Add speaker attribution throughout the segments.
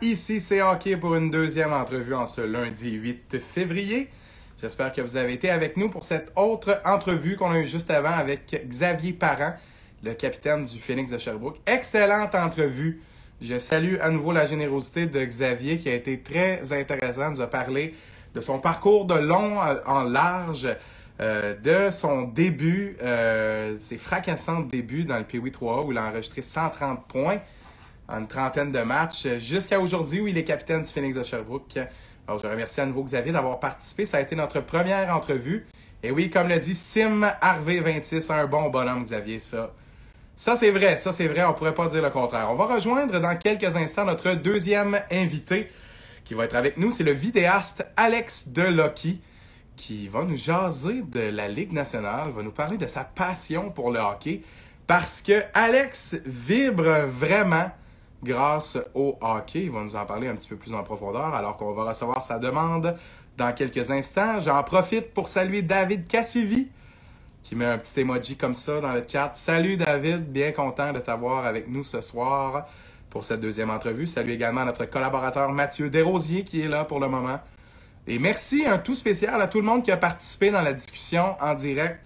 Speaker 1: ici c'est Hockey pour une deuxième entrevue en ce lundi 8 février. J'espère que vous avez été avec nous pour cette autre entrevue qu'on a eue juste avant avec Xavier Parent, le capitaine du Phoenix de Sherbrooke. Excellente entrevue. Je salue à nouveau la générosité de Xavier qui a été très intéressant. Il nous a parlé de son parcours de long en large, euh, de son début, euh, ses fracassants débuts dans le Pee-Wee 3 où il a enregistré 130 points en une trentaine de matchs jusqu'à aujourd'hui où il est capitaine du Phoenix de Sherbrooke. Alors, je remercie à nouveau Xavier d'avoir participé. Ça a été notre première entrevue. Et oui, comme le dit Sim Harvey 26, un bon bonhomme, Xavier, ça. Ça, c'est vrai, ça, c'est vrai, on pourrait pas dire le contraire. On va rejoindre dans quelques instants notre deuxième invité qui va être avec nous. C'est le vidéaste Alex Delocky qui va nous jaser de la Ligue nationale, va nous parler de sa passion pour le hockey parce que Alex vibre vraiment grâce au hockey. Il va nous en parler un petit peu plus en profondeur alors qu'on va recevoir sa demande dans quelques instants. J'en profite pour saluer David Cassivi qui met un petit emoji comme ça dans le chat. Salut David, bien content de t'avoir avec nous ce soir pour cette deuxième entrevue. Salut également notre collaborateur Mathieu Desrosiers qui est là pour le moment. Et merci un tout spécial à tout le monde qui a participé dans la discussion en direct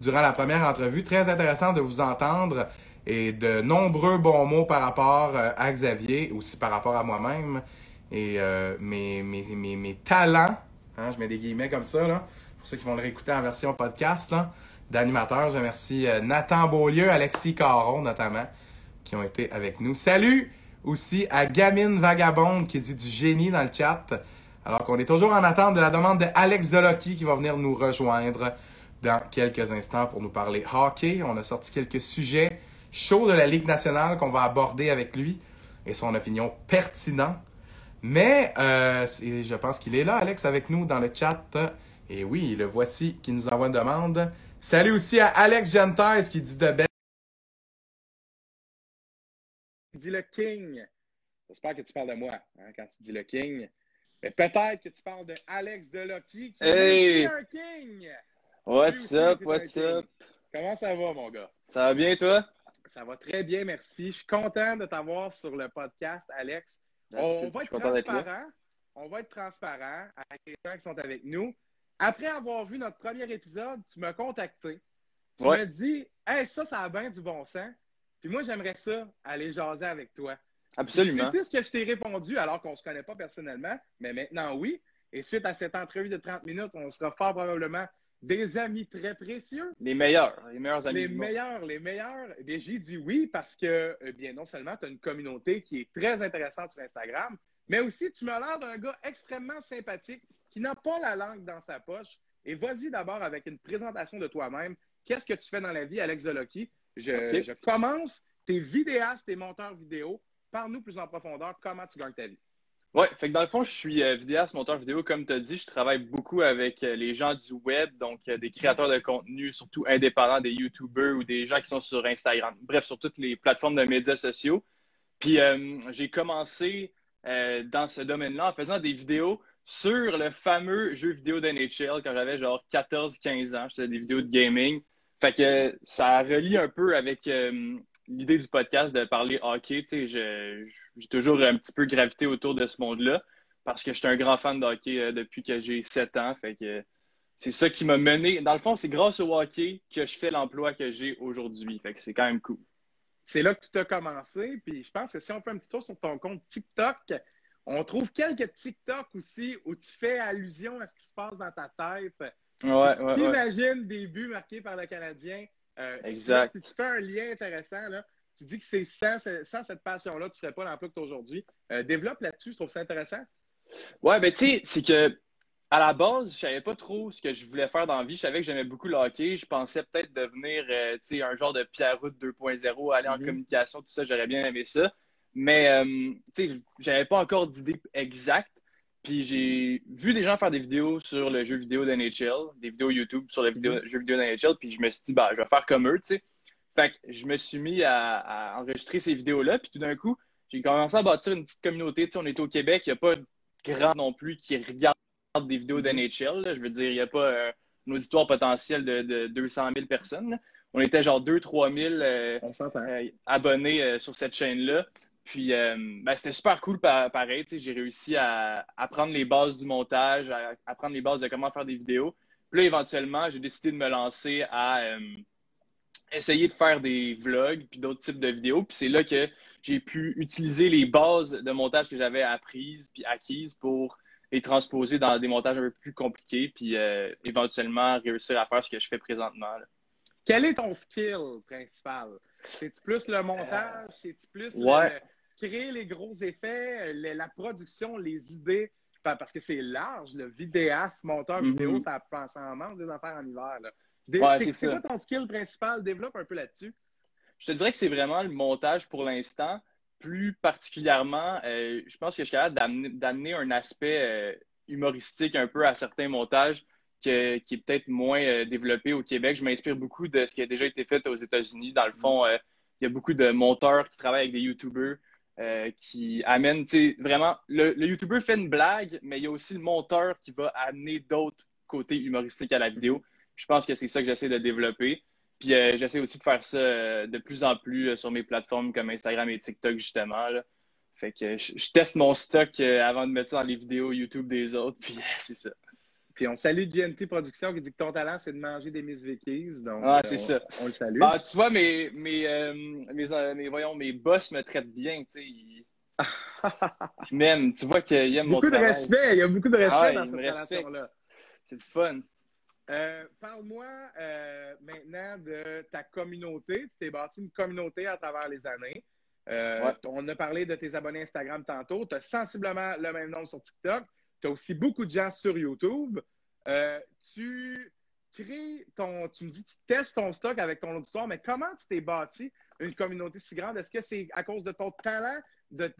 Speaker 1: durant la première entrevue. Très intéressant de vous entendre et de nombreux bons mots par rapport euh, à Xavier, aussi par rapport à moi-même et euh, mes, mes, mes, mes, talents. Hein, je mets des guillemets comme ça, là, pour ceux qui vont le réécouter en version podcast d'animateur. Je remercie euh, Nathan Beaulieu, Alexis Caron notamment, qui ont été avec nous. Salut aussi à Gamine Vagabonde qui dit du génie dans le chat. Alors qu'on est toujours en attente de la demande de Alex Delocky qui va venir nous rejoindre dans quelques instants pour nous parler hockey. On a sorti quelques sujets chaud de la Ligue nationale qu'on va aborder avec lui et son opinion pertinente. Mais euh, je pense qu'il est là, Alex, avec nous dans le chat. Et oui, le voici qui nous envoie une demande. Salut aussi à Alex Gentes qui dit de belle. Dis le King. J'espère que tu parles de moi hein, quand tu dis le King. Mais peut-être que tu parles de Alex Delocky qui
Speaker 2: hey.
Speaker 1: est un King.
Speaker 2: What's up, what's up?
Speaker 1: Comment ça va, mon gars?
Speaker 2: Ça va bien, toi?
Speaker 1: Ça va très bien, merci. Je suis content de t'avoir sur le podcast, Alex. On va, être transparent. On va être transparent avec les gens qui sont avec nous. Après avoir vu notre premier épisode, tu m'as contacté. Tu
Speaker 2: ouais.
Speaker 1: m'as dit Hey, ça, ça a bien du bon sens. Puis moi, j'aimerais ça, aller jaser avec toi.
Speaker 2: Absolument.
Speaker 1: C'est ce que je t'ai répondu alors qu'on ne se connaît pas personnellement, mais maintenant oui. Et suite à cette entrevue de 30 minutes, on sera fort probablement des amis très précieux.
Speaker 2: Les meilleurs, les meilleurs amis.
Speaker 1: Les meilleurs, les meilleurs. Et j'ai dit oui parce que, eh bien, non seulement tu as une communauté qui est très intéressante sur Instagram, mais aussi tu m'as l'air d'un gars extrêmement sympathique qui n'a pas la langue dans sa poche. Et vas-y d'abord avec une présentation de toi-même. Qu'est-ce que tu fais dans la vie, Alex Delocky? Je, okay. je commence. T'es vidéaste, t'es monteur vidéo. Parle-nous plus en profondeur comment tu gagnes ta vie?
Speaker 2: Oui, fait que dans le fond, je suis euh, vidéaste, monteur vidéo, comme tu as dit. Je travaille beaucoup avec euh, les gens du web, donc euh, des créateurs de contenu, surtout indépendants, des YouTubers ou des gens qui sont sur Instagram. Bref, sur toutes les plateformes de médias sociaux. Puis j'ai commencé dans ce domaine-là en faisant des vidéos sur le fameux jeu vidéo d'NHL quand j'avais genre 14-15 ans. C'était des vidéos de gaming. Fait que ça relie un peu avec l'idée du podcast de parler hockey, tu sais, j'ai toujours un petit peu gravité autour de ce monde-là parce que je suis un grand fan de hockey euh, depuis que j'ai 7 ans. Fait que c'est ça qui m'a mené. Dans le fond, c'est grâce au hockey que je fais l'emploi que j'ai aujourd'hui. Fait que c'est quand même cool.
Speaker 1: C'est là que tout a commencé. Puis je pense que si on fait un petit tour sur ton compte TikTok, on trouve quelques TikTok aussi où tu fais allusion à ce qui se passe dans ta tête.
Speaker 2: Ouais,
Speaker 1: tu
Speaker 2: ouais,
Speaker 1: t'imagines ouais. des buts marqués par le Canadien.
Speaker 2: Euh, exact.
Speaker 1: Si tu, fais un lien intéressant, là, tu dis que c'est sans, sans, cette passion-là, tu ne ferais pas l'emploi que tu as aujourd'hui. Euh, développe là-dessus, je trouve ça intéressant.
Speaker 2: Ouais, ben tu sais, c'est que à la base, je savais pas trop ce que je voulais faire dans la vie. Je savais que j'aimais beaucoup le hockey. Je pensais peut-être devenir euh, tu sais, un genre de Pierre Route 2.0, aller en mm -hmm. communication, tout ça, j'aurais bien aimé ça. Mais euh, tu sais, j'avais pas encore d'idée exacte. Puis j'ai vu des gens faire des vidéos sur le jeu vidéo d'NHL, des vidéos YouTube sur le vidéo, jeu vidéo d'NHL, puis je me suis dit, bah, je vais faire comme eux, tu sais. Fait que je me suis mis à, à enregistrer ces vidéos-là, puis tout d'un coup, j'ai commencé à bâtir une petite communauté. Tu sais, on est au Québec, il n'y a pas de grand non plus qui regarde des vidéos d'NHL. Je veux dire, il n'y a pas euh, un auditoire potentiel de, de 200 000 personnes. On était genre 2-3 000 euh, euh, abonnés sur cette chaîne-là. Puis euh, ben, c'était super cool pareil. J'ai réussi à apprendre les bases du montage, à apprendre les bases de comment faire des vidéos. Puis là, éventuellement, j'ai décidé de me lancer à euh, essayer de faire des vlogs puis d'autres types de vidéos. Puis c'est là que j'ai pu utiliser les bases de montage que j'avais apprises puis acquises pour les transposer dans des montages un peu plus compliqués puis euh, éventuellement réussir à faire ce que je fais présentement.
Speaker 1: Quel est ton skill principal? C'est-tu plus le montage? C'est-tu plus créer les gros effets, la production, les idées? Parce que c'est large, le vidéaste, monteur mm-hmm. vidéo, ça, en manque des affaires en hiver. c'est quoi ton skill principal? Développe un peu là-dessus.
Speaker 2: Je te dirais que c'est vraiment le montage pour l'instant. Plus particulièrement, euh, je pense que je suis capable d'amener un aspect euh, humoristique un peu à certains montages qui est peut-être moins euh, développé au Québec. Je m'inspire beaucoup de ce qui a déjà été fait aux États-Unis. Dans le fond, il y a beaucoup de monteurs qui travaillent avec des YouTubers qui amènent, tu sais, vraiment, le, le YouTuber fait une blague, mais il y a aussi le monteur qui va amener d'autres côtés humoristiques à la vidéo. Je pense que c'est ça que j'essaie de développer. Puis euh, j'essaie aussi de faire ça euh, de plus en plus euh, sur mes plateformes comme Instagram et TikTok, justement. Fait que je, teste mon stock avant de mettre ça dans les vidéos YouTube des autres, puis c'est ça.
Speaker 1: Puis on salue GNT Productions qui dit que ton talent, c'est de manger des Miss Vickies. Donc,
Speaker 2: ah, c'est ça.
Speaker 1: On le salue.
Speaker 2: Ah, tu vois, mes, mes, mes, voyons, mes boss me traitent bien, tu sais. Ils, m'aiment. Tu vois qu'ils aiment
Speaker 1: mon
Speaker 2: travail.
Speaker 1: Beaucoup de respect. Il y a beaucoup de respect ah, dans cette relation-là.
Speaker 2: C'est le fun.
Speaker 1: Euh, parle-moi euh, maintenant de ta communauté. Tu t'es bâti une communauté à travers les années. Euh, on a parlé de tes abonnés Instagram tantôt. Tu as sensiblement le même nombre sur TikTok. Tu as aussi beaucoup de gens sur YouTube. tu crées ton. Tu me dis, tu testes ton stock avec ton auditoire, mais comment tu t'es bâti une communauté si grande? Est-ce que c'est à cause de ton talent, de,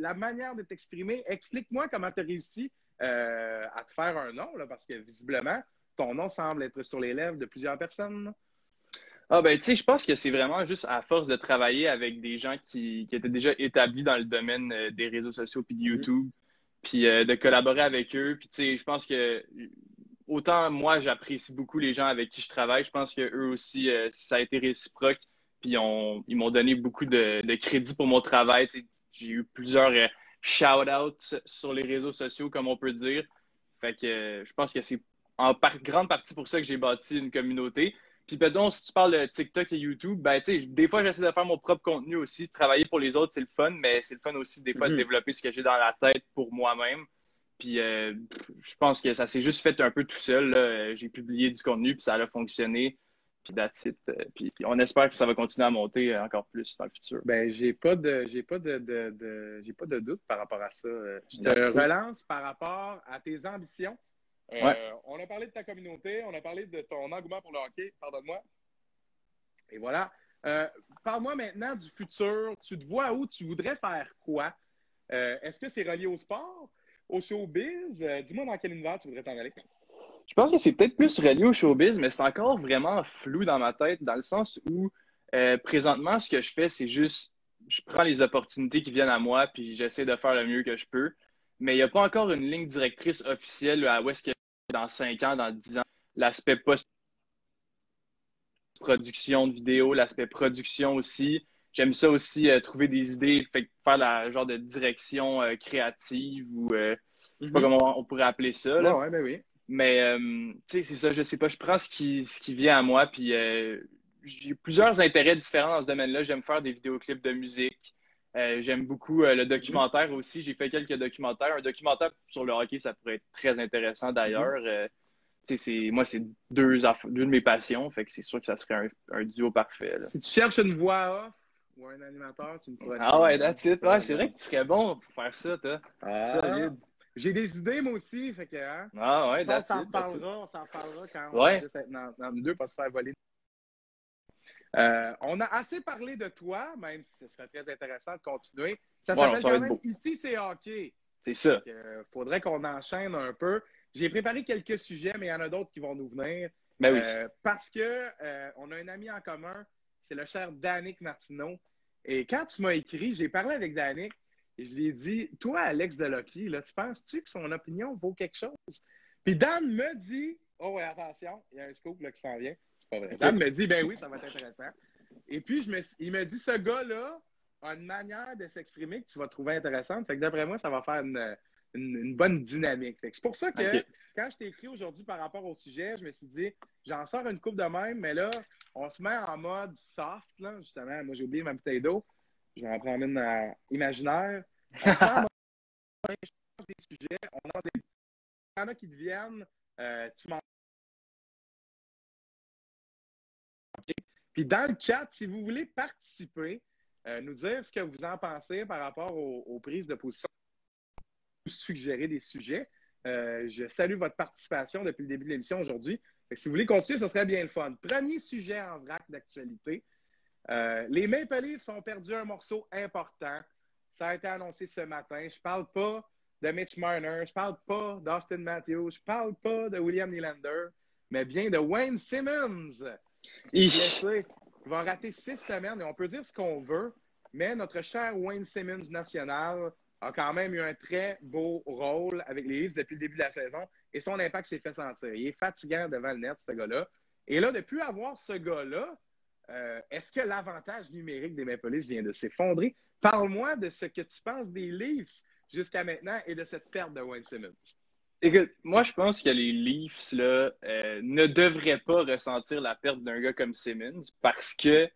Speaker 1: la manière de t'exprimer? Explique-moi comment tu as réussi à te faire un nom, parce que visiblement, ton nom semble être sur les lèvres de plusieurs personnes.
Speaker 2: Ah ben tu sais, je pense que c'est vraiment juste à force de travailler avec des gens qui, étaient déjà établis dans le domaine euh, des réseaux sociaux puis de mm-hmm. YouTube, puis euh, de collaborer avec eux. Puis tu sais, je pense que autant moi j'apprécie beaucoup les gens avec qui je travaille, je pense que eux aussi euh, ça a été réciproque. Puis ils m'ont donné beaucoup de, crédit pour mon travail. J'ai eu plusieurs shout-outs sur les réseaux sociaux, comme on peut dire. Fait que je pense que c'est en grande partie pour ça que j'ai bâti une communauté. Puis, donc, si tu parles de TikTok et YouTube, ben, tu sais, des fois, j'essaie de faire mon propre contenu aussi. Travailler pour les autres, c'est le fun, mais c'est le fun aussi, des fois, de mhm. développer ce que j'ai dans la tête pour moi-même. Puis, euh, je pense que ça s'est juste fait un peu tout seul. J'ai publié du contenu, puis ça a fonctionné. Puis, that's it. Puis, on espère que ça va continuer à monter encore plus dans le futur.
Speaker 1: Ben, j'ai pas de, j'ai pas de, j'ai pas de doute par rapport à ça. Je te relance par rapport à tes ambitions. Euh, on a parlé de ta communauté, on a parlé de ton engouement pour le hockey, pardonne-moi. Et voilà. Euh, parle-moi maintenant du futur. Tu te vois où? Tu voudrais faire quoi? Euh, est-ce que c'est relié au sport, au showbiz? Dis-moi dans quel univers tu voudrais t'en aller.
Speaker 2: Je pense que c'est peut-être plus relié au showbiz, mais c'est encore vraiment flou dans ma tête, dans le sens où présentement, ce que je fais, c'est juste, je prends les opportunités qui viennent à moi, puis j'essaie de faire le mieux que je peux. Mais il n'y a pas encore une ligne directrice officielle à où est-ce que dans 5 ans, dans 10 ans, l'aspect post-production de vidéos, l'aspect production aussi. J'aime ça aussi, euh, trouver des idées, faire la genre de direction euh, créative ou euh, je sais pas mhm. comment on pourrait appeler ça.
Speaker 1: Là. Ouais, ben oui.
Speaker 2: Mais tu sais, c'est ça, je sais pas, je prends ce qui, ce qui vient à moi, puis j'ai plusieurs intérêts différents dans ce domaine-là. J'aime faire des vidéoclips de musique. J'aime beaucoup le documentaire aussi. J'ai fait quelques documentaires. Un documentaire sur le hockey, ça pourrait être très intéressant d'ailleurs. Mm-hmm. moi, c'est deux, deux, de mes passions. Fait que c'est sûr que ça serait un, duo parfait.
Speaker 1: Si tu cherches une voix off ou un animateur, tu me pourrais.
Speaker 2: Ah ouais, that's it. c'est vrai que tu serais bon pour faire ça, toi.
Speaker 1: Ah. J'ai des idées, moi aussi. Fait que, hein,
Speaker 2: ah ouais,
Speaker 1: ça, on s'en parlera, on s'en parlera quand on va juste être dans, dans deux pour se faire voler euh, on a assez parlé de toi, même si ce serait très intéressant de continuer. Ça s'appelle quand même Ici, c'est hockey.
Speaker 2: C'est ça.
Speaker 1: Il euh, faudrait qu'on enchaîne un peu. J'ai préparé quelques sujets, mais il y en a d'autres qui vont nous venir.
Speaker 2: Ben oui. Euh,
Speaker 1: parce que on a un ami en commun, c'est le cher Danick Martineau. Et quand tu m'as écrit, j'ai parlé avec Danick et je lui ai dit Toi, Alex Delocky, là, tu penses-tu que son opinion vaut quelque chose? Puis Dan me dit Oh, ouais, attention, il y a un scoop là, qui s'en vient. Dan me dit, ben oui, ça va être intéressant. Et puis, je me, il me dit, ce gars-là, a une manière de s'exprimer que tu vas trouver intéressante. Fait que d'après moi, ça va faire une, une, bonne dynamique. C'est pour ça que quand je t'ai écrit aujourd'hui par rapport au sujet, je me suis dit, j'en sors une coupe de même, mais là, on se met en mode soft, là, justement. Moi, j'ai oublié ma bouteille d'eau. Je vais en prendre une euh, imaginaire. On se met en mode des sujets. On a des. Il y en a qui deviennent. Euh, tu m'en. Puis dans le chat, si vous voulez participer, euh, nous dire ce que vous en pensez par rapport aux prises de position suggérer des sujets. Euh, je salue votre participation depuis le début de l'émission aujourd'hui. Si vous voulez continuer, ce serait bien le fun. Premier sujet en vrac d'actualité. Euh, les Maple Leafs ont perdu un morceau important. Ça a été annoncé ce matin. Je ne parle pas de Mitch Marner, je ne parle pas d'Austin Matthews, je ne parle pas de William Nylander, mais bien de Wayne Simmons. Il va rater six semaines et on peut dire ce qu'on veut, mais notre cher Wayne Simmons national a quand même eu un très beau rôle avec les Leafs depuis le début de la saison et son impact s'est fait sentir. Il est fatigant devant le net, ce gars-là. Et là, depuis avoir ce gars-là, euh, est-ce que l'avantage numérique des Maple Leafs vient de s'effondrer? Parle-moi de ce que tu penses des Leafs jusqu'à maintenant et de cette perte de Wayne Simmons.
Speaker 2: Écoute, moi, je pense que les Leafs là, euh, ne devraient pas ressentir la perte d'un gars comme Simmons parce que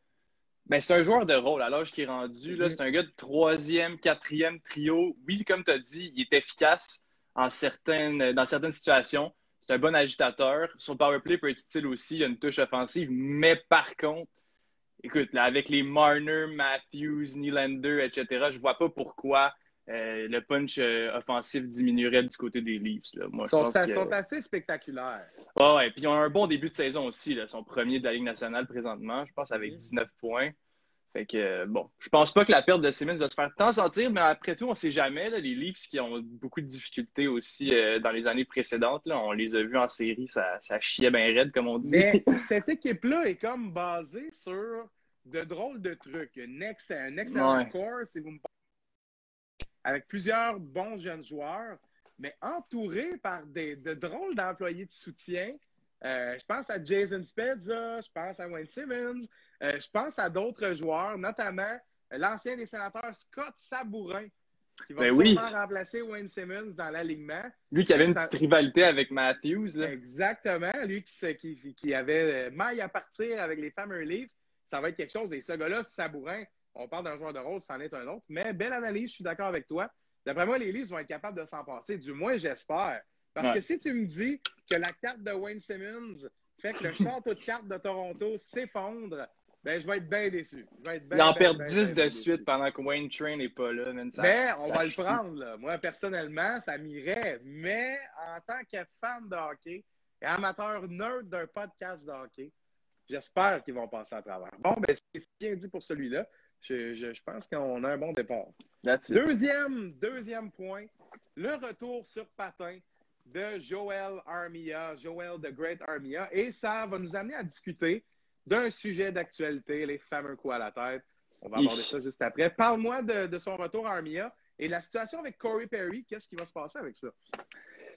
Speaker 2: ben, c'est un joueur de rôle à l'âge qui est rendu. Là, mm-hmm. C'est un gars de troisième, quatrième trio. Oui, comme tu as dit, il est efficace en certaines, dans certaines situations. C'est un bon agitateur. Son power play peut être utile aussi. Il a une touche offensive. Mais par contre, écoute, là, avec les Marner, Matthews, Nylander, etc., je vois pas pourquoi euh, le punch euh, offensif diminuerait du côté des Leafs. Là.
Speaker 1: Moi, sont, sont assez spectaculaires.
Speaker 2: Ouais, ouais. Puis ils ont un bon début de saison aussi. Là. Ils sont premiers de la Ligue nationale présentement, je pense, avec 19 points. Fait que, euh, bon, je pense pas que la perte de Simmons va se faire tant sentir, mais après tout, on sait jamais. Là, les Leafs qui ont beaucoup de difficultés aussi dans les années précédentes, là, on les a vus en série, ça, ça chiait bien raide, comme on dit.
Speaker 1: Mais cette équipe-là est comme basée sur de drôles de trucs. Un, un excellent corps, si vous me avec plusieurs bons jeunes joueurs, mais entouré par des, de drôles d'employés de soutien. Euh, je pense à Jason Spezza, je pense à Wayne Simmons, euh, je pense à d'autres joueurs, notamment l'ancien des sénateurs Scott Sabourin, qui va ben sûrement remplacer Wayne Simmons dans l'alignement.
Speaker 2: Lui qui avait une petite rivalité avec Matthews. Là.
Speaker 1: Exactement. Lui qui, qui, avait maille à partir avec les Fameux Leafs. Ça va être quelque chose. Et ce gars-là, Sabourin, on parle d'un joueur de rôle, c'en est un autre. Mais belle analyse, je suis d'accord avec toi. D'après moi, les Leafs vont être capables de s'en passer. Du moins, j'espère. Parce que si tu me dis que la carte de Wayne Simmons fait que le château de cartes de Toronto s'effondre, ben, je vais être bien déçu.
Speaker 2: Il en perd 10 de suite pendant que Wayne Train n'est pas là.
Speaker 1: mais on va le prendre. Moi, personnellement, ça m'irait. Mais en tant que fan de hockey et amateur nerd d'un podcast de hockey, j'espère qu'ils vont passer à travers. Bon, ben, c'est bien dit pour celui-là. Je, pense qu'on a un bon départ. Deuxième, deuxième point, le retour sur patin de Joel Armia, Joel the Great Armia. Et ça va nous amener à discuter d'un sujet d'actualité, les fameux coups à la tête. On va aborder ça juste après. Parle-moi de, son retour à Armia et la situation avec Corey Perry. Qu'est-ce qui va se passer avec ça?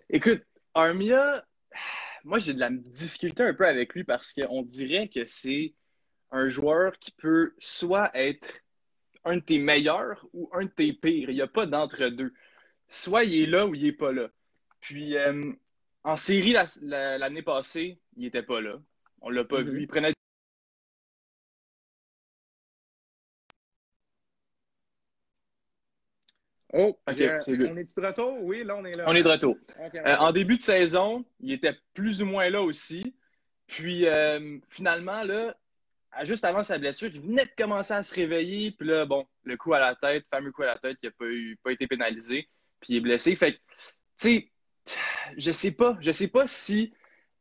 Speaker 2: Écoute, Armia, moi j'ai de la difficulté un peu avec lui parce qu'on dirait que c'est un joueur qui peut soit être un de tes meilleurs ou un de tes pires. Il n'y a pas d'entre-deux. Soit il est là ou il n'est pas là. Puis euh, en série l'année passée, il n'était pas là. On ne l'a pas mm-hmm. vu. Il prenait
Speaker 1: Oh, okay, c'est on est de retour? Oui, là, on est là.
Speaker 2: On est de retour. Euh, en début de saison, il était plus ou moins là aussi. Puis euh, finalement, là, juste avant sa blessure, il venait de commencer à se réveiller. Puis là, bon, le coup à la tête, fameux coup à la tête, qui n'a pas, pas été pénalisé. Puis il est blessé. Fait que, tu sais, je sais pas. Je sais pas si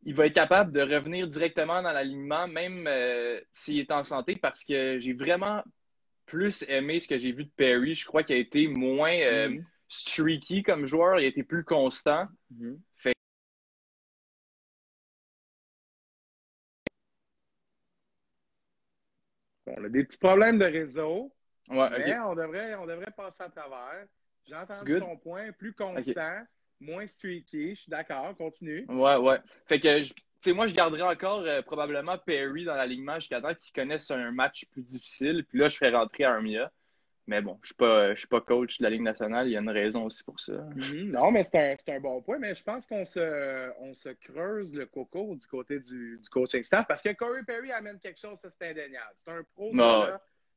Speaker 2: il va être capable de revenir directement dans l'alignement, même euh, s'il est en santé, parce que j'ai vraiment plus aimé ce que j'ai vu de Perry. Je crois qu'il a été moins euh, mm-hmm. streaky comme joueur. Il a été plus constant. Mm-hmm.
Speaker 1: On a des petits problèmes de réseau. mais on, devrait, on devrait passer à travers. J'ai entendu ton point, plus constant, moins streaky. Je suis d'accord, continue.
Speaker 2: Ouais, ouais. Fait que, tu sais, moi, je garderais encore euh, probablement Perry dans l'alignement jusqu'à temps qu'il connaisse un match plus difficile. Puis là, je ferais rentrer Armia. Mais bon, je ne suis, pas coach de la Ligue nationale. Il y a une raison aussi pour ça.
Speaker 1: Mhm. Non, mais c'est un, bon point. Mais je pense qu'on se, on se creuse le coco du côté du, coaching staff parce que Corey Perry amène quelque chose, ça c'est indéniable. C'est un pro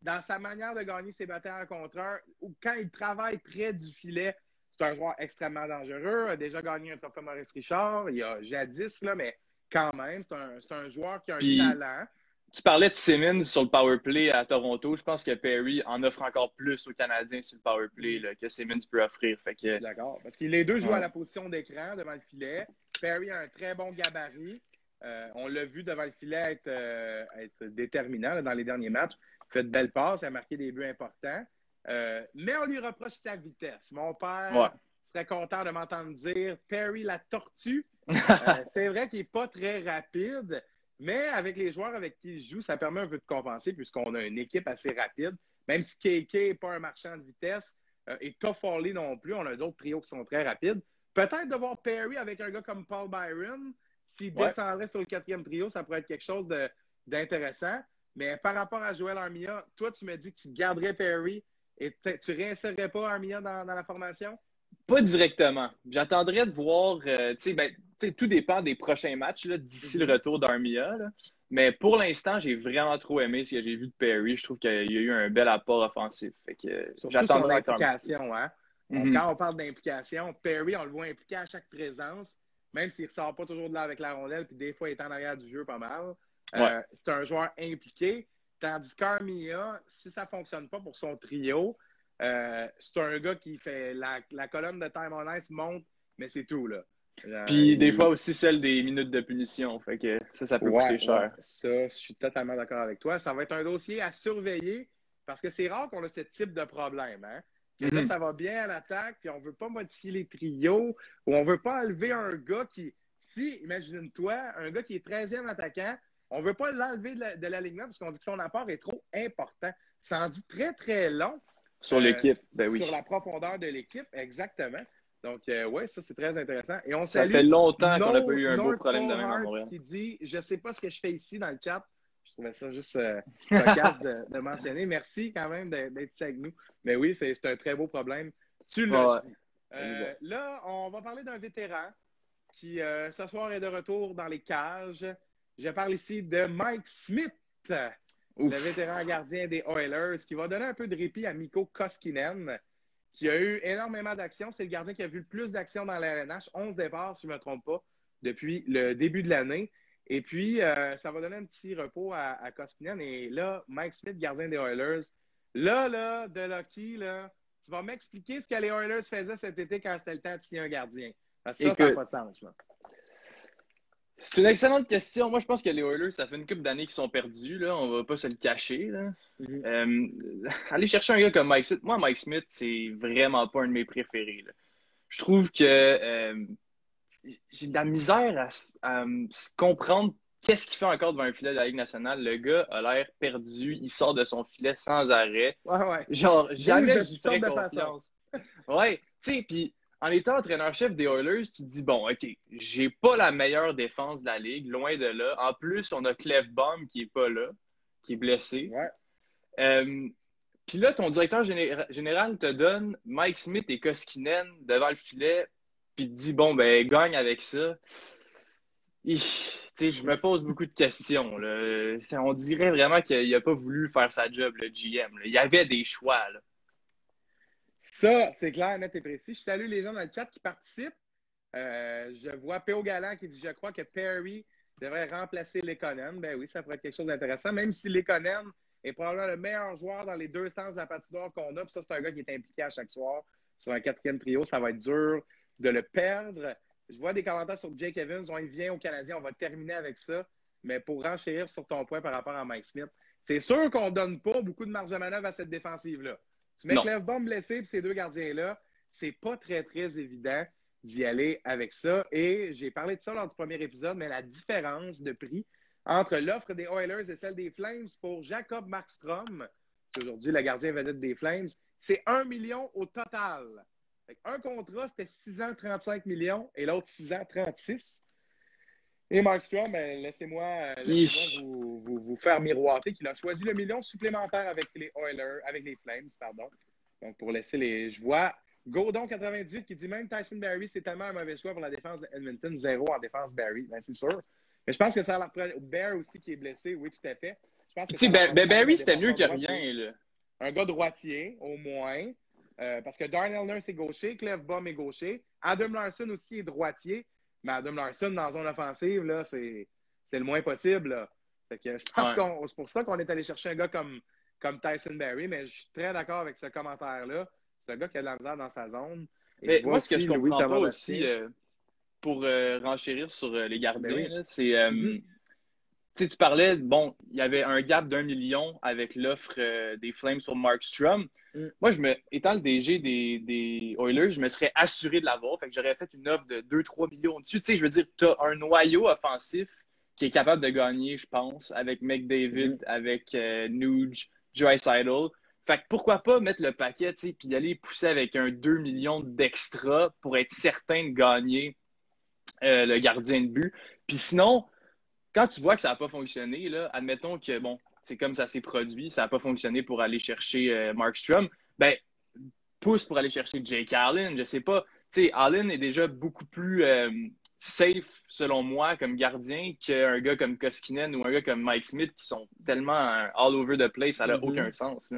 Speaker 1: dans sa manière de gagner ses batailles en contre un, ou quand il travaille près du filet. C'est un joueur extrêmement dangereux. Il a déjà gagné un trophée Maurice Richard. Il y a jadis, là, mais quand même, c'est un, un, joueur qui a un talent
Speaker 2: tu parlais de Simmons sur le power play à Toronto. Je pense que Perry en offre encore plus aux Canadiens sur le power play que Simmons peut offrir. Fait que...
Speaker 1: Je suis d'accord. Parce que les deux jouent à la position d'écran devant le filet. Perry a un très bon gabarit. Euh, on l'a vu devant le filet être, euh, déterminant dans les derniers matchs. Il fait de belles passes, il a marqué des buts importants. Euh, mais on lui reproche sa vitesse. Mon père serait content de m'entendre dire Perry la tortue. c'est vrai qu'il n'est pas très rapide. Mais avec les joueurs avec qui il joue, ça permet un peu de compenser puisqu'on a une équipe assez rapide. Même si KK n'est pas un marchand de vitesse euh, et Toffoli non plus, on a d'autres trios qui sont très rapides. Peut-être de voir Perry avec un gars comme Paul Byron, s'il descendrait sur le quatrième trio, ça pourrait être quelque chose d'intéressant. Mais par rapport à Joel Armia, toi, tu me dis que tu garderais Perry et tu réinsérerais pas Armia dans la formation?
Speaker 2: Pas directement. J'attendrais de voir. Euh, ben, tout dépend des prochains matchs d'ici le mhm. retour d'Armia. Mais pour l'instant, j'ai vraiment trop aimé ce que j'ai vu de Perry. Je trouve qu'il y a eu un bel apport offensif. Fait que
Speaker 1: j'attendrai l'implication. Hein? Mhm. Quand on parle d'implication, Perry, on le voit impliqué à chaque présence, même s'il ne ressort pas toujours de là avec la rondelle, puis des fois, il est en arrière du jeu pas mal. Euh, c'est un joueur impliqué. Tandis qu'Armia, si ça ne fonctionne pas pour son trio, euh, c'est un gars qui fait la, colonne de Time on Ice monte, mais c'est tout. là.
Speaker 2: Puis des fois aussi celle des minutes de punition. Fait que ça, ça peut coûter cher.
Speaker 1: ça, je suis totalement d'accord avec toi. Ça va être un dossier à surveiller parce que c'est rare qu'on a ce type de problème. Hein? là, mm-hmm. ça va bien à l'attaque, puis on ne veut pas modifier les trios, ou on ne veut pas enlever un gars qui, si, imagine-toi, un gars qui est 13e attaquant, on ne veut pas l'enlever de l'alignement parce qu'on dit que son apport est trop important. Ça en dit très, très long
Speaker 2: sur l'équipe, euh, ben oui.
Speaker 1: Sur la profondeur de l'équipe, exactement. Donc, euh, oui, ça, c'est très intéressant. Et on
Speaker 2: ça fait longtemps qu'on n'a pas eu un beau problème de même à Montréal.
Speaker 1: qui dit « Je ne sais pas ce que je fais ici dans le chat. » Je trouvais ça juste euh, de, de, mentionner. Merci quand même d'être ici avec nous. Mais oui, c'est un très beau problème. Tu l'as dit. Euh, là, on va parler d'un vétéran qui, ce soir, est de retour dans les cages. Je parle ici de Mike Smith le vétéran gardien des Oilers, qui va donner un peu de répit à Mikko Koskinen, qui a eu énormément d'actions. C'est le gardien qui a vu le plus d'actions dans la LNH, 11 départs, si je ne me trompe pas, depuis le début de l'année. Et puis, euh, ça va donner un petit repos à, Koskinen. Et là, Mike Smith, gardien des Oilers, là, là, de Lucky, là, tu vas m'expliquer ce que les Oilers faisaient cet été quand c'était le temps de signer un gardien. Parce que ça, ça n'a pas de sens. Là.
Speaker 2: C'est une excellente question. Moi, je pense que les Oilers, ça fait une couple d'années qu'ils sont perdus. Là. On va pas se le cacher. Là. Mm-hmm. Euh, aller chercher un gars comme Mike Smith. Moi, Mike Smith, c'est vraiment pas un de mes préférés. Je trouve que euh, j'ai de la misère à, comprendre qu'est-ce qu'il fait encore devant un filet de la Ligue nationale. Le gars a l'air perdu. Il sort de son filet sans arrêt.
Speaker 1: Ouais, ouais.
Speaker 2: Genre, jamais je ferais confiance. ouais, tu sais, puis en étant entraîneur-chef des Oilers, tu te dis, bon, OK, j'ai pas la meilleure défense de la Ligue, loin de là. En plus, on a Clefbaum qui est pas là, qui est blessé. Euh, puis là, ton directeur général te donne Mike Smith et Koskinen devant le filet, puis te dit, bon, ben, gagne avec ça. je me pose beaucoup de questions. On dirait vraiment qu'il n'a pas voulu faire sa job, le GM. Il y avait des choix. Là.
Speaker 1: Ça, c'est clair, net et précis. Je salue les gens dans le chat qui participent. Euh, je vois P.O. Galland qui dit Je crois que Perry devrait remplacer Lekonen. Ben oui, ça pourrait être quelque chose d'intéressant, même si Lekonen est probablement le meilleur joueur dans les deux sens de la patinoire qu'on a. Puis ça, c'est un gars qui est impliqué à chaque soir sur un quatrième trio. Ça va être dur de le perdre. Je vois des commentaires sur Jake Evans. On y vient au Canadien. On va terminer avec ça. Mais pour renchérir sur ton point par rapport à Mike Smith, c'est sûr qu'on ne donne pas beaucoup de marge de manœuvre à cette défensive-là. Tu mets Clef blessé et ces deux gardiens-là, c'est pas très, très évident d'y aller avec ça. Et j'ai parlé de ça lors du premier épisode, mais la différence de prix entre l'offre des Oilers et celle des Flames pour Jacob Markstrom, qui aujourd'hui le gardien vedette des Flames, c'est 1 million au total. un contrat, c'était 6 ans 35 millions et l'autre 6 ans 36. Et Mark Strom, ben, laissez-moi laissez vous, vous, vous, faire miroiter qu'il a choisi le million supplémentaire avec les Oilers, avec les Flames, pardon. Donc, pour laisser les. Je vois Godon 98 qui dit même Tyson Barry, c'est tellement un mauvais choix pour la défense de Edmonton, zéro en défense Barry. Ben, c'est sûr. Mais je pense que ça a l'air. Bear aussi qui est blessé, oui, tout à fait.
Speaker 2: Sais, ben, ben Barry, c'était mieux que rien. Là.
Speaker 1: Un gars droitier, au moins. Euh, parce que Darnell Nurse est gaucher, Clef Baum est gaucher. Adam Larson aussi est droitier. Mais Adam Larson, dans zone offensive, là, c'est, le moins possible. que je pense que c'est pour ça qu'on est allé chercher un gars comme, comme Tyson Barry. Mais je suis très d'accord avec ce commentaire-là. C'est un gars qui a de la misère dans sa zone.
Speaker 2: mais moi, ce que je comprends pas aussi, euh, pour euh, renchérir sur les gardiens, ben c'est. Mm-hmm tu parlais, bon, il y avait un gap d'un million avec l'offre euh, des Flames pour Mark Strum. Mm. Moi, je me, étant le DG des, Oilers, je me serais assuré de l'avoir. Fait que j'aurais fait une offre de 2-3 millions dessus. Tu sais, je veux dire, tu as un noyau offensif qui est capable de gagner, je pense, avec McDavid, mm. avec euh, Nuge, Seidel. Fait que pourquoi pas mettre le paquet, tu sais, puis aller pousser avec un 2 millions d'extra pour être certain de gagner euh, le gardien de but. Puis sinon, quand tu vois que ça n'a pas fonctionné, là, admettons que, bon, c'est comme ça s'est produit, ça n'a pas fonctionné pour aller chercher euh, Mark Strum, ben, pousse pour aller chercher Jake Allen. Je sais pas. Tu sais, Allen est déjà beaucoup plus euh, safe, selon moi, comme gardien qu'un gars comme Koskinen ou un gars comme Mike Smith qui sont tellement all over the place, ça n'a mm-hmm. aucun sens.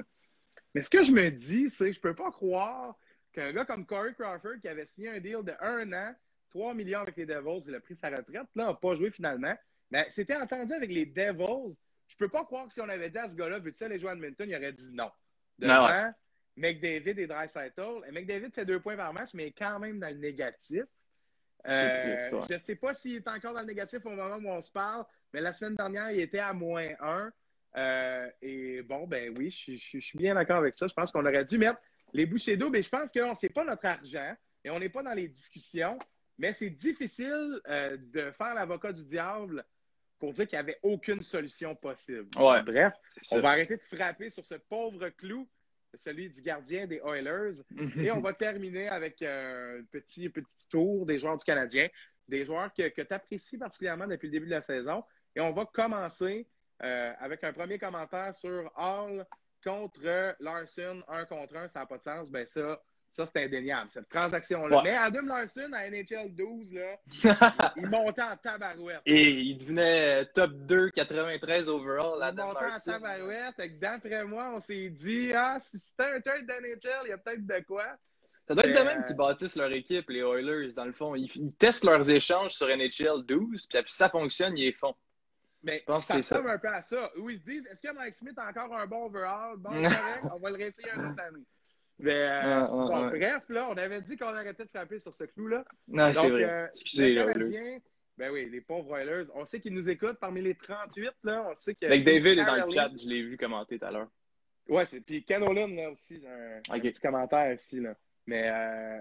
Speaker 1: Mais ce que je me dis, c'est que je peux pas croire qu'un gars comme Corey Crawford qui avait signé un deal de un an, 3 millions avec les Devils, il a pris sa retraite, là, n'a pas joué finalement. Mais c'était entendu avec les Devils. Je peux pas croire que si on avait dit à ce gars-là, veux-tu aller jouer à Edmonton, il aurait dit non. Devant McDavid et Dreisaitl. Et McDavid fait deux points par match, mais quand même dans le négatif. Euh, je ne sais pas s'il est encore dans le négatif au moment où on se parle, mais la semaine dernière, il était à moins 1. Euh, et bon, ben oui, je, suis bien d'accord avec ça. Je pense qu'on aurait dû mettre les bouchées d'eau, mais je pense que ce n'est pas notre argent et on n'est pas dans les discussions. Mais c'est difficile euh, de faire l'avocat du diable pour dire qu'il n'y avait aucune solution possible. Bref, on va arrêter de frapper sur ce pauvre clou, celui du gardien des Oilers, et on va terminer avec un petit, petit tour des joueurs du Canadien, des joueurs que, que tu apprécies particulièrement depuis le début de la saison. Et on va commencer euh, avec un premier commentaire sur Hall contre Larson, un contre un, ça n'a pas de sens. Ben ça, ça, c'est indéniable, cette transaction-là. Mais Adam Larson, à NHL 12, là, il, montait en tabarouette.
Speaker 2: Et il devenait top 2, 93 overall,
Speaker 1: Adam Il montait en tabarouette. D'après moi, on s'est dit, ah, si c'était un trade d'NHL, il y a peut-être de quoi.
Speaker 2: Ça doit être de même qu'ils bâtissent leur équipe, les Oilers, dans le fond. Ils, testent leurs échanges sur NHL 12, puis si ça fonctionne, ils les font.
Speaker 1: Mais ça ressemble un peu à ça. Où ils se disent, est-ce que Mike Smith a encore un bon overall? Bon, correct, on va le réessayer une autre année. Mais euh, bref, là, on avait dit qu'on arrêtait de frapper sur ce clou-là.
Speaker 2: Non, c'est vrai. Euh, Excusez,
Speaker 1: les Ben oui, les pauvres Oilers. On sait qu'ils nous écoutent parmi les 38, là. On sait que.
Speaker 2: Avec David est dans le chat, je l'ai vu commenter tout à l'heure.
Speaker 1: Ouais, c'est. Puis Canolin, là aussi, un, petit commentaire ici, là. Mais euh,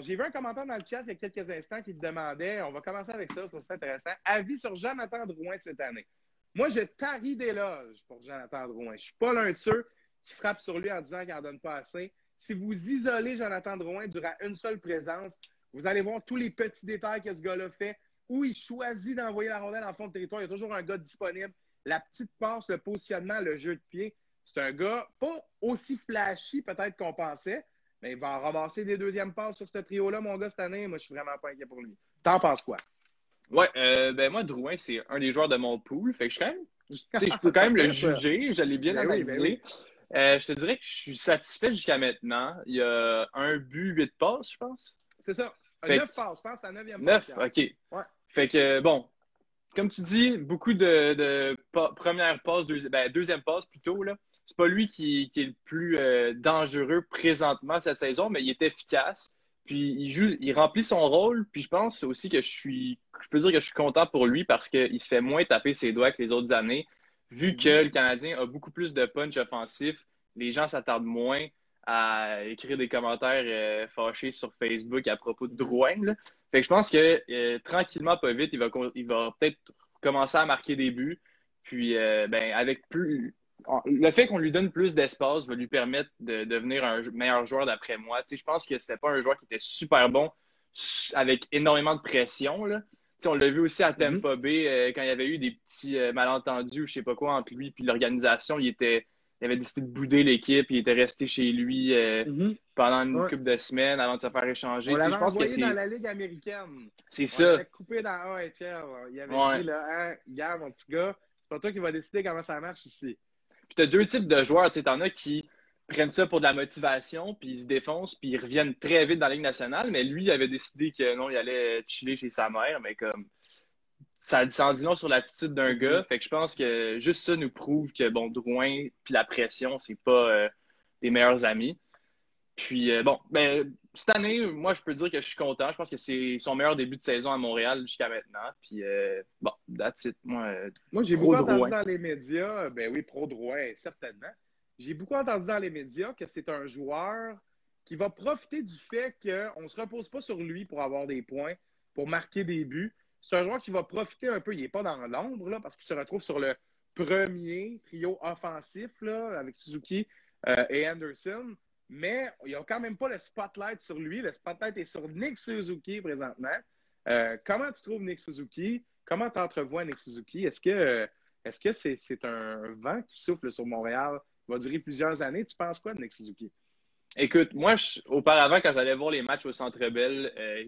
Speaker 1: j'ai vu un commentaire dans le chat il y a quelques instants qui te demandait, on va commencer avec ça, je trouve ça intéressant. Avis sur Jonathan Drouin cette année. Moi, je tarie d'éloges pour Jonathan Drouin. Je suis pas l'un de ceux qui frappent sur lui en disant qu'il n'en donne pas assez. Si vous isolez Jonathan Drouin durant une seule présence, vous allez voir tous les petits détails que ce gars-là fait, où il choisit d'envoyer la rondelle en fond de territoire. Il y a toujours un gars disponible. La petite passe, le positionnement, le jeu de pied. C'est un gars pas aussi flashy peut-être qu'on pensait, mais il va en ramasser des deuxièmes passes sur ce trio-là, mon gars, cette année. Moi, je suis vraiment pas inquiet pour lui. T'en penses quoi?
Speaker 2: Ouais, euh, ben moi, Drouin, c'est un des joueurs de mon pool. Fait que je, quand même, je peux quand même le juger. Je l'ai bien ben ben. Euh, je te dirais que je suis satisfait jusqu'à maintenant. Il y a un but, huit passes, je pense.
Speaker 1: C'est ça. Neuf passes, je pense, à neuvième
Speaker 2: passe. Neuf, OK. Ouais. Fait que, bon, comme tu dis, beaucoup de, de première passe, ben, deuxième passe plutôt, là. C'est pas lui qui, qui, est le plus euh, dangereux présentement cette saison, mais il est efficace. Puis il joue, il remplit son rôle. Puis je pense aussi que je suis, je peux dire que je suis content pour lui parce qu'il se fait moins taper ses doigts que les autres années vu que le Canadien a beaucoup plus de punch offensif, les gens s'attardent moins à écrire des commentaires euh, fâchés sur Facebook à propos de Drouin. Fait que je pense que euh, tranquillement, pas vite, il va, il va peut-être commencer à marquer des buts. Puis, euh, ben, avec plus. Le fait qu'on lui donne plus d'espace va lui permettre de devenir un meilleur joueur d'après moi. Tu sais, je pense que c'était pas un joueur qui était super bon avec énormément de pression. Là. On l'a vu aussi à. Tampa Bay euh, quand il y avait eu des petits euh, malentendus ou je sais pas quoi entre lui et l'organisation. Il était il avait décidé de bouder l'équipe, il était resté chez lui mm-hmm. pendant une couple de semaines avant de se faire échanger.
Speaker 1: On l'avait envoyé dans la Ligue américaine.
Speaker 2: C'est ça. Il
Speaker 1: coupé dans AHL. Il avait dit, là, hein, gars, mon petit gars, c'est pas toi qui vas décider comment ça marche ici.
Speaker 2: Puis tu as deux types de joueurs. Tu en as qui prennent ça pour de la motivation, puis ils se défoncent, puis ils reviennent très vite dans la Ligue nationale. Mais lui, il avait décidé que non, il allait chiller chez sa mère, mais comme ça, en dit non sur l'attitude d'un mm-hmm. gars. Fait que je pense que juste ça nous prouve que bon, Drouin puis la pression, c'est pas euh, des meilleurs amis. Puis euh, bon, ben cette année, moi je peux dire que je suis content. Je pense que c'est son meilleur début de saison à Montréal jusqu'à maintenant. Puis euh, bon, that's it. Moi,
Speaker 1: moi j'ai beaucoup entendu dans les médias, ben oui, pro Drouin, certainement j'ai beaucoup entendu dans les médias que c'est un joueur qui va profiter du fait qu'on ne se repose pas sur lui pour avoir des points, pour marquer des buts. C'est un joueur qui va profiter un peu. Il n'est pas dans l'ombre parce qu'il se retrouve sur le premier trio offensif là, avec Suzuki euh, et Anderson. Mais il n'y a quand même pas le spotlight sur lui. Le spotlight est sur Nick Suzuki présentement. Euh, comment tu trouves Nick Suzuki? Comment tu entrevois Nick Suzuki? Est-ce que est-ce que c'est un vent qui souffle sur Montréal va durer plusieurs années. Tu penses quoi de Nick Suzuki?
Speaker 2: Écoute, moi, auparavant, quand j'allais voir les matchs au Centre Bell, euh,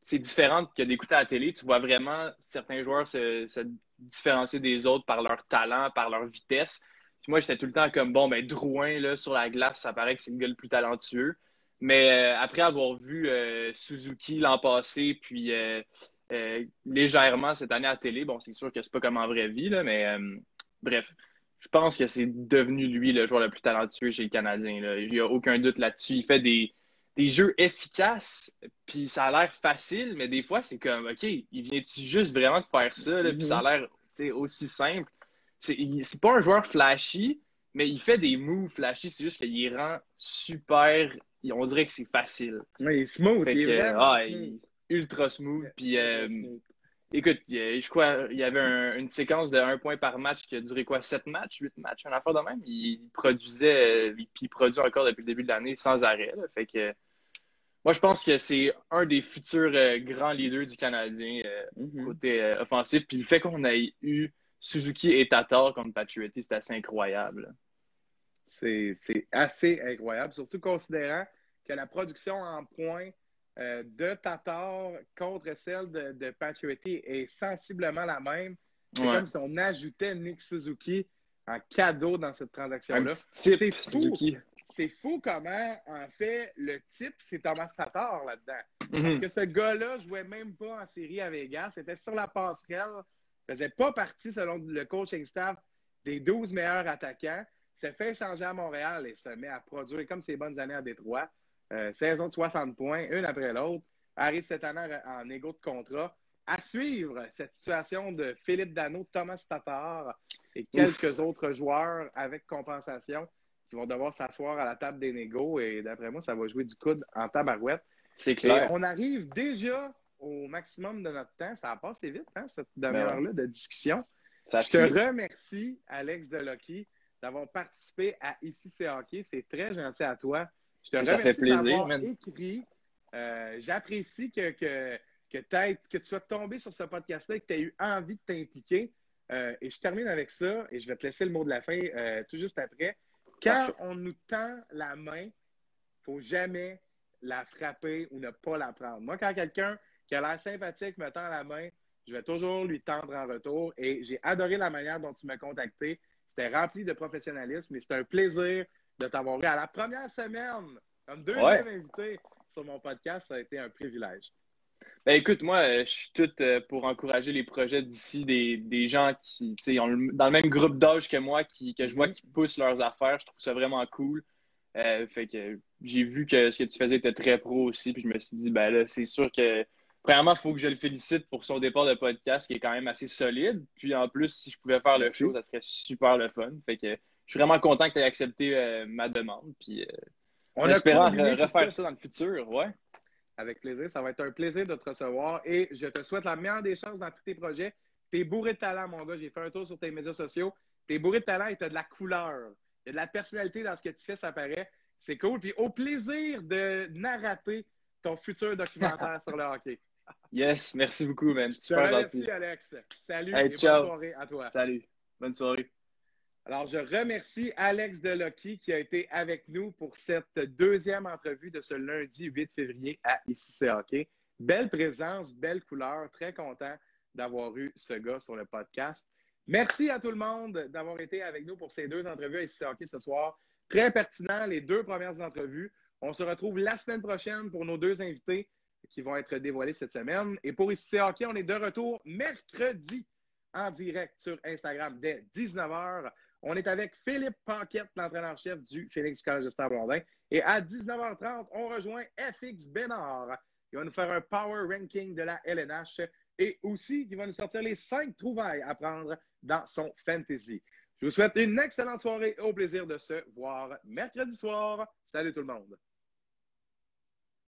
Speaker 2: c'est différent que d'écouter à la télé. Tu vois vraiment certains joueurs se, différencier des autres par leur talent, par leur vitesse. moi, j'étais tout le temps comme, bon, ben, Drouin, là, sur la glace, ça paraît que c'est le gars le plus talentueux. Mais euh, après avoir vu euh, Suzuki l'an passé, puis légèrement cette année à la télé, bon, c'est sûr que c'est pas comme en vraie vie, là, mais bref, je pense que c'est devenu lui le joueur le plus talentueux chez les Canadiens. Il n'y a aucun doute là-dessus. Il fait des, jeux efficaces, puis ça a l'air facile, mais des fois, c'est comme, OK, il vient-tu juste vraiment de faire ça, puis ça a l'air aussi simple? C'est pas un joueur flashy, mais il fait des moves flashy, c'est juste qu'il rend super. On dirait que c'est facile.
Speaker 1: Oui, il est smooth, il est
Speaker 2: ah, ultra smooth. Puis, euh, Écoute, je crois il y avait une séquence de un point par match qui a duré quoi, sept matchs, huit matchs, un affaire de même? Il produisait, euh, puis il produit encore depuis le début de l'année sans arrêt. Fait que moi, je pense que c'est un des futurs euh, grands leaders du Canadien euh, mm-hmm. côté offensif. Puis le fait qu'on ait eu Suzuki et Tatar comme Patriotti, c'est assez incroyable.
Speaker 1: C'est assez incroyable, surtout considérant que la production en points euh, de Tatar contre celle de, de est sensiblement la même. C'est comme si on ajoutait Nick Suzuki en cadeau dans cette transaction-là.
Speaker 2: C'est fou.
Speaker 1: C'est fou comment, en fait, le type, c'est Thomas Tatar là-dedans. Parce mhm. que ce gars-là jouait même pas en série à Vegas. C'était sur la passerelle. Faisait pas partie, selon le coaching staff, des 12 meilleurs attaquants. S'est fait changer à Montréal et se met à produire comme ses bonnes années à Détroit. Euh, saison de 60 points, une après l'autre. Arrive cette année en égo de contrat. À suivre cette situation de Philippe Dano, Thomas Tatar et quelques autres joueurs avec compensation qui vont devoir s'asseoir à la table des négos. Et d'après moi, ça va jouer du coude en tabarouette.
Speaker 2: C'est clair.
Speaker 1: on arrive déjà au maximum de notre temps. Ça a passé vite, hein, cette demi-heure-là de discussion. Je te remercie, Alex Delocky, d'avoir participé à Ici c'est hockey. C'est très gentil à toi. Je te ça fait plaisir, écrit. Euh, j'apprécie que, que, que, que tu sois tombé sur ce podcast-là et que tu aies eu envie de t'impliquer. Euh, et je termine avec ça, et je vais te laisser le mot de la fin euh, tout juste après. Quand on nous tend la main, il ne faut jamais la frapper ou ne pas la prendre. Moi, quand quelqu'un qui a l'air sympathique me tend la main, je vais toujours lui tendre en retour. Et j'ai adoré la manière dont tu m'as contacté. C'était rempli de professionnalisme et c'est un plaisir de t'avoir eu à la première semaine comme deuxième invité sur mon podcast. Ça a été un privilège.
Speaker 2: Ben écoute, moi, euh, je suis tout euh, pour encourager les projets d'ici des, des, gens qui ont dans le même groupe d'âge que moi, qui, que je vois mhm. qui poussent leurs affaires. Je trouve ça vraiment cool. Euh, fait que j'ai vu que ce que tu faisais était très pro aussi, puis je me suis dit, ben là, c'est sûr que premièrement, il faut que je le félicite pour son départ de podcast qui est quand même assez solide. Puis en plus, si je pouvais faire le show, ça serait super le fun. Fait que je suis vraiment content que tu aies accepté euh, ma demande. Puis, euh, on espère refaire ça. dans le futur. Ouais.
Speaker 1: Avec plaisir. Ça va être un plaisir de te recevoir et je te souhaite la meilleure des chances dans tous tes projets. Tu es bourré de talent, mon gars. J'ai fait un tour sur tes médias sociaux. Tu es bourré de talent et tu as de la couleur. Il y a de la personnalité dans ce que tu fais, ça paraît. C'est cool. Puis au plaisir de narrater ton futur documentaire sur le hockey.
Speaker 2: Yes, merci beaucoup, man.
Speaker 1: Super Merci, Alex. Salut
Speaker 2: et
Speaker 1: bonne soirée à toi.
Speaker 2: Salut. Bonne soirée.
Speaker 1: Alors, je remercie Alex Delocky qui a été avec nous pour cette deuxième entrevue de ce lundi 8 février à Ici Hockey. Belle présence, belle couleur. Très content d'avoir eu ce gars sur le podcast. Merci à tout le monde d'avoir été avec nous pour ces deux entrevues à Ici Hockey ce soir. Très pertinent, les deux premières entrevues. On se retrouve la semaine prochaine pour nos deux invités qui vont être dévoilés cette semaine. Et pour ici Hockey, on est de retour mercredi en direct sur Instagram dès 19h. On est avec Philippe Paquette, l'entraîneur-chef du Phoenix College de Star Et à 19h30, on rejoint FX Bénard. Il va nous faire un power ranking de la LNH et aussi il va nous sortir les cinq trouvailles à prendre dans son fantasy. Je vous souhaite une excellente soirée et au plaisir de se voir mercredi soir. Salut tout le monde.